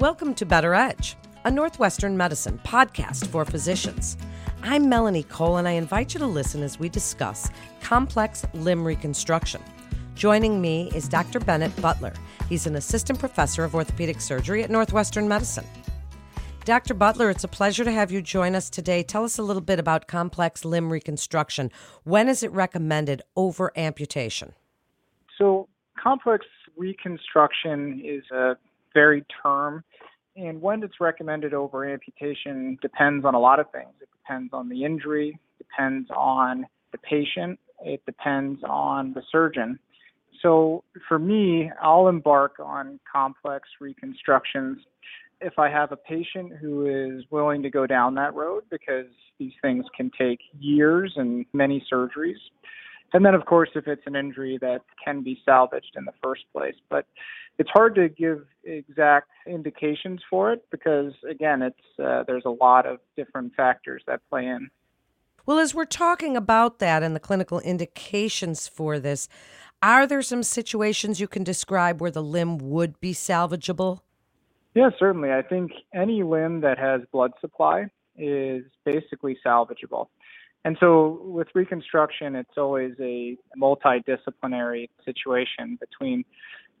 Welcome to Better Edge, a Northwestern medicine podcast for physicians. I'm Melanie Cole, and I invite you to listen as we discuss complex limb reconstruction. Joining me is Dr. Bennett Butler. He's an assistant professor of orthopedic surgery at Northwestern Medicine. Dr. Butler, it's a pleasure to have you join us today. Tell us a little bit about complex limb reconstruction. When is it recommended over amputation? So, complex reconstruction is a varied term, and when it's recommended over amputation depends on a lot of things. It depends on the injury, depends on the patient, it depends on the surgeon. So, for me, I'll embark on complex reconstructions if I have a patient who is willing to go down that road because these things can take years and many surgeries. And then, of course, if it's an injury that can be salvaged in the first place. But it's hard to give exact indications for it because, again, it's uh, there's a lot of different factors that play in. Well, as we're talking about that and the clinical indications for this, are there some situations you can describe where the limb would be salvageable? Yeah, certainly. I think any limb that has blood supply is basically salvageable. And so with reconstruction, it's always a multidisciplinary situation between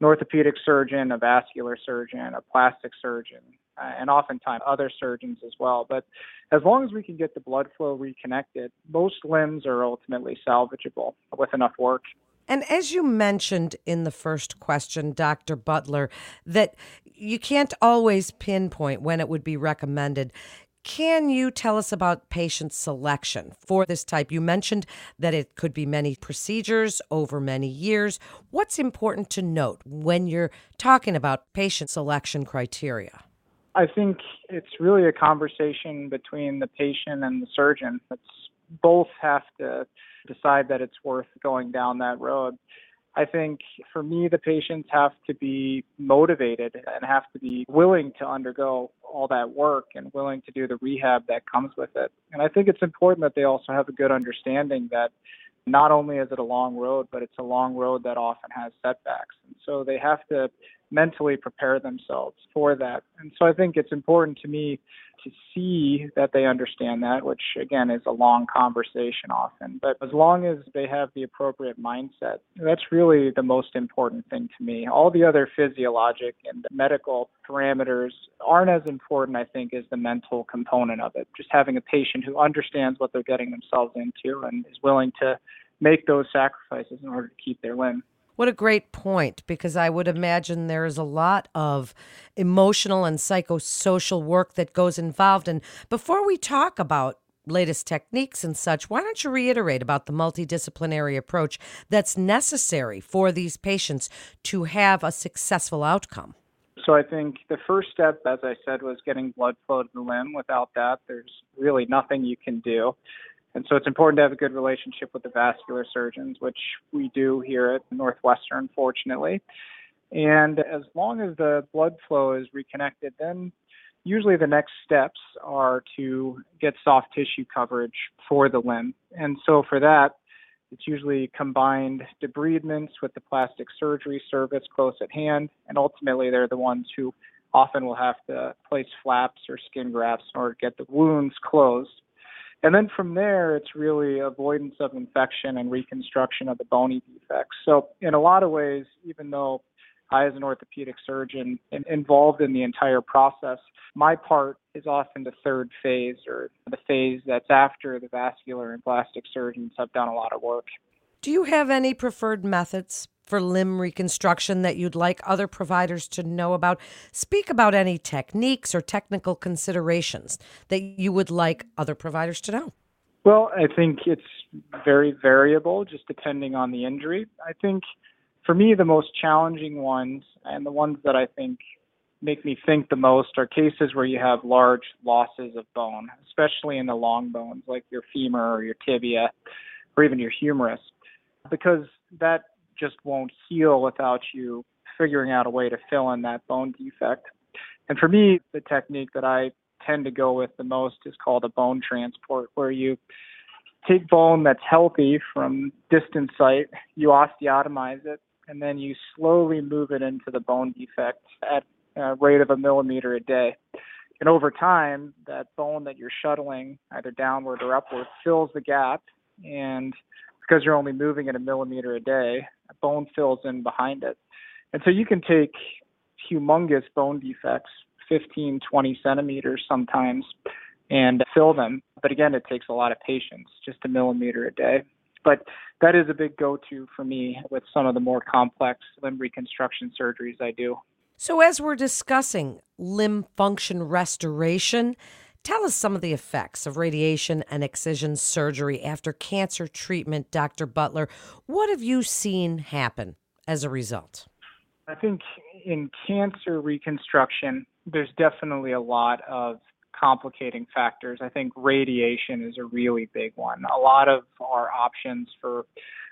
an orthopedic surgeon, a vascular surgeon, a plastic surgeon, uh, and oftentimes other surgeons as well. But as long as we can get the blood flow reconnected, most limbs are ultimately salvageable with enough work. And as you mentioned in the first question, Dr. Butler, that you can't always pinpoint when it would be recommended. Can you tell us about patient selection for this type? You mentioned that it could be many procedures over many years. What's important to note when you're talking about patient selection criteria? I think it's really a conversation between the patient and the surgeon. It's both have to decide that it's worth going down that road. I think for me, the patients have to be motivated and have to be willing to undergo all that work and willing to do the rehab that comes with it. And I think it's important that they also have a good understanding that not only is it a long road, but it's a long road that often has setbacks. And so they have to mentally prepare themselves for that. And so I think it's important to me to see that they understand that, which again is a long conversation often. But as long as they have the appropriate mindset, that's really the most important thing to me. All the other physiologic and medical parameters aren't as important, I think, as the mental component of it. Just having a patient who understands what they're getting themselves into and is willing to make those sacrifices in order to keep their limb. What a great point, because I would imagine there is a lot of emotional and psychosocial work that goes involved. And before we talk about latest techniques and such, why don't you reiterate about the multidisciplinary approach that's necessary for these patients to have a successful outcome? So I think the first step, as I said, was getting blood flow to the limb. Without that, there's really nothing you can do. And so it's important to have a good relationship with the vascular surgeons, which we do here at Northwestern, fortunately. And as long as the blood flow is reconnected, then usually the next steps are to get soft tissue coverage for the limb. And so for that, it's usually combined debridements with the plastic surgery service close at hand. And ultimately, they're the ones who often will have to place flaps or skin grafts in order to get the wounds closed. And then from there, it's really avoidance of infection and reconstruction of the bony defects. So, in a lot of ways, even though I, as an orthopedic surgeon, am involved in the entire process, my part is often the third phase or the phase that's after the vascular and plastic surgeons have done a lot of work. Do you have any preferred methods for limb reconstruction that you'd like other providers to know about? Speak about any techniques or technical considerations that you would like other providers to know. Well, I think it's very variable, just depending on the injury. I think for me, the most challenging ones and the ones that I think make me think the most are cases where you have large losses of bone, especially in the long bones like your femur or your tibia or even your humerus, because that just won't heal without you figuring out a way to fill in that bone defect. And for me, the technique that I tend to go with the most is called a bone transport, where you take bone that's healthy from distant site, you osteotomize it, and then you slowly move it into the bone defect at a rate of a millimeter a day. And over time, that bone that you're shuttling, either downward or upward, fills the gap. And because you're only moving at a millimeter a day, bone fills in behind it. And so you can take humongous bone defects, 15, 20 centimeters sometimes, and fill them. But again, it takes a lot of patience, just a millimeter a day. But that is a big go to for me with some of the more complex limb reconstruction surgeries I do. So, as we're discussing limb function restoration, tell us some of the effects of radiation and excision surgery after cancer treatment, Dr. Butler. What have you seen happen as a result? I think in cancer reconstruction, there's definitely a lot of complicating factors. I think radiation is a really big one. A lot of our options for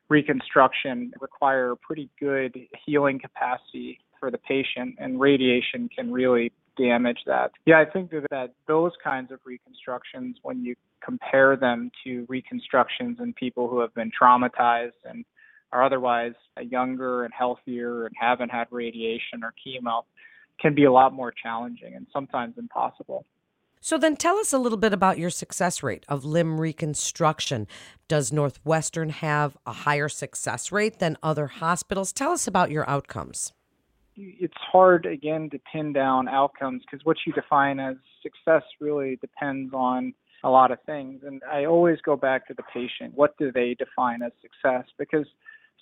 reconstruction require pretty good healing capacity for the patient, and radiation can really damage that. Yeah, I think that those kinds of reconstructions, when you compare them to reconstructions in people who have been traumatized and are otherwise younger and healthier and haven't had radiation or chemo, can be a lot more challenging and sometimes impossible. So then tell us a little bit about your success rate of limb reconstruction. Does Northwestern have a higher success rate than other hospitals? Tell us about your outcomes. It's hard, again, to pin down outcomes because what you define as success really depends on a lot of things. And I always go back to the patient. What do they define as success? Because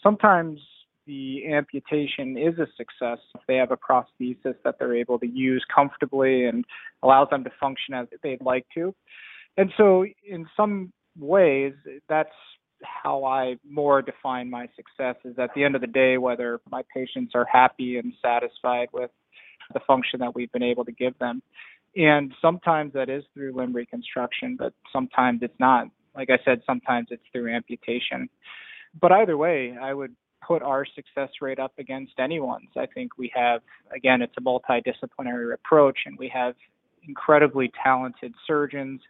sometimes the amputation is a success if they have a prosthesis that they're able to use comfortably and allows them to function as they'd like to. And so, in some ways, that's how I more define my success is at the end of the day, whether my patients are happy and satisfied with the function that we've been able to give them. And sometimes that is through limb reconstruction, but sometimes it's not. Like I said, sometimes it's through amputation. But either way, I would put our success rate up against anyone's. I think we have, again, it's a multidisciplinary approach, and we have incredibly talented surgeons,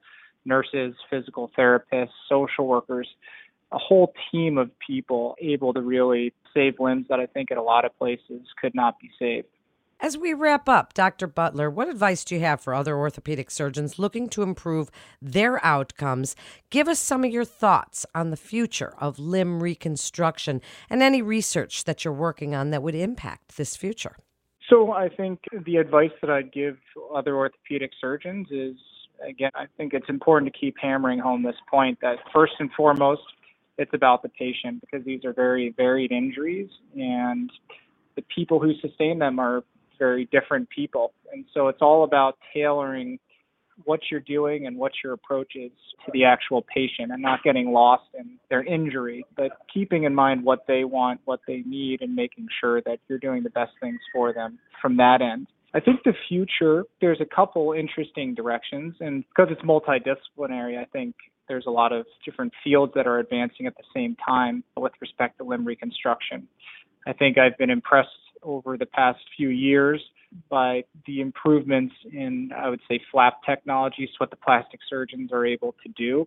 nurses, physical therapists, social workers, a whole team of people able to really save limbs that I think at a lot of places could not be saved. As we wrap up, Dr. Butler, what advice do you have for other orthopedic surgeons looking to improve their outcomes? Give us some of your thoughts on the future of limb reconstruction and any research that you're working on that would impact this future. So, I think the advice that I'd give other orthopedic surgeons is again, I think it's important to keep hammering home this point that first and foremost, it's about the patient because these are very varied injuries and the people who sustain them are very different people. And so it's all about tailoring what you're doing and what your approach is to the actual patient and not getting lost in their injury, but keeping in mind what they want, what they need, and making sure that you're doing the best things for them from that end. I think the future, there's a couple interesting directions, and because it's multidisciplinary, I think there's a lot of different fields that are advancing at the same time with respect to limb reconstruction. I think I've been impressed over the past few years by the improvements in, I would say, flap technologies, what the plastic surgeons are able to do.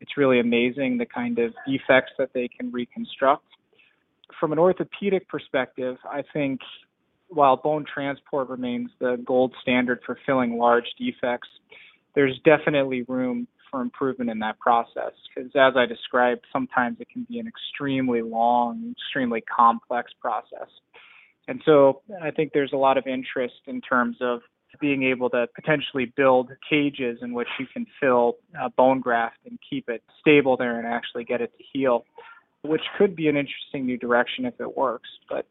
It's really amazing the kind of defects that they can reconstruct. From an orthopedic perspective, I think while bone transport remains the gold standard for filling large defects, there's definitely room for improvement in that process because as I described, sometimes it can be an extremely long, extremely complex process. And so I think there's a lot of interest in terms of being able to potentially build cages in which you can fill uh, bone graft and keep it stable there and actually get it to heal, which could be an interesting new direction if it works. But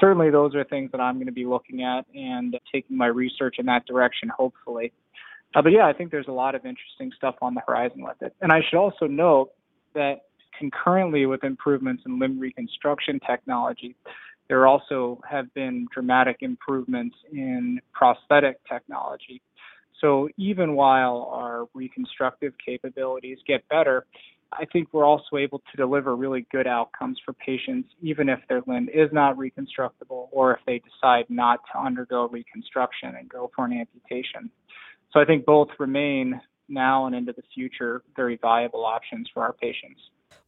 certainly those are things that I'm going to be looking at and taking my research in that direction, hopefully. Uh, but yeah, I think there's a lot of interesting stuff on the horizon with it. And I should also note that concurrently with improvements in limb reconstruction technology, there also have been dramatic improvements in prosthetic technology. So even while our reconstructive capabilities get better, I think we're also able to deliver really good outcomes for patients, even if their limb is not reconstructible or if they decide not to undergo reconstruction and go for an amputation. So I think both remain now and into the future very viable options for our patients.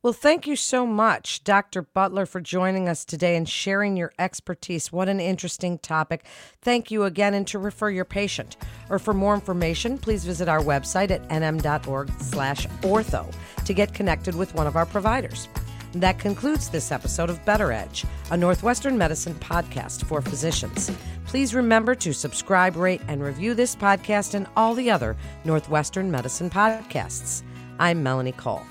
Well, thank you so much, Dr. Butler, for joining us today and sharing your expertise. What an interesting topic. Thank you again, and to refer your patient or for more information, please visit our website at nm.org slash ortho to get connected with one of our providers. That concludes this episode of Better Edge, a Northwestern Medicine podcast for physicians. Please remember to subscribe, rate, and review this podcast and all the other Northwestern Medicine podcasts. I'm Melanie Cole.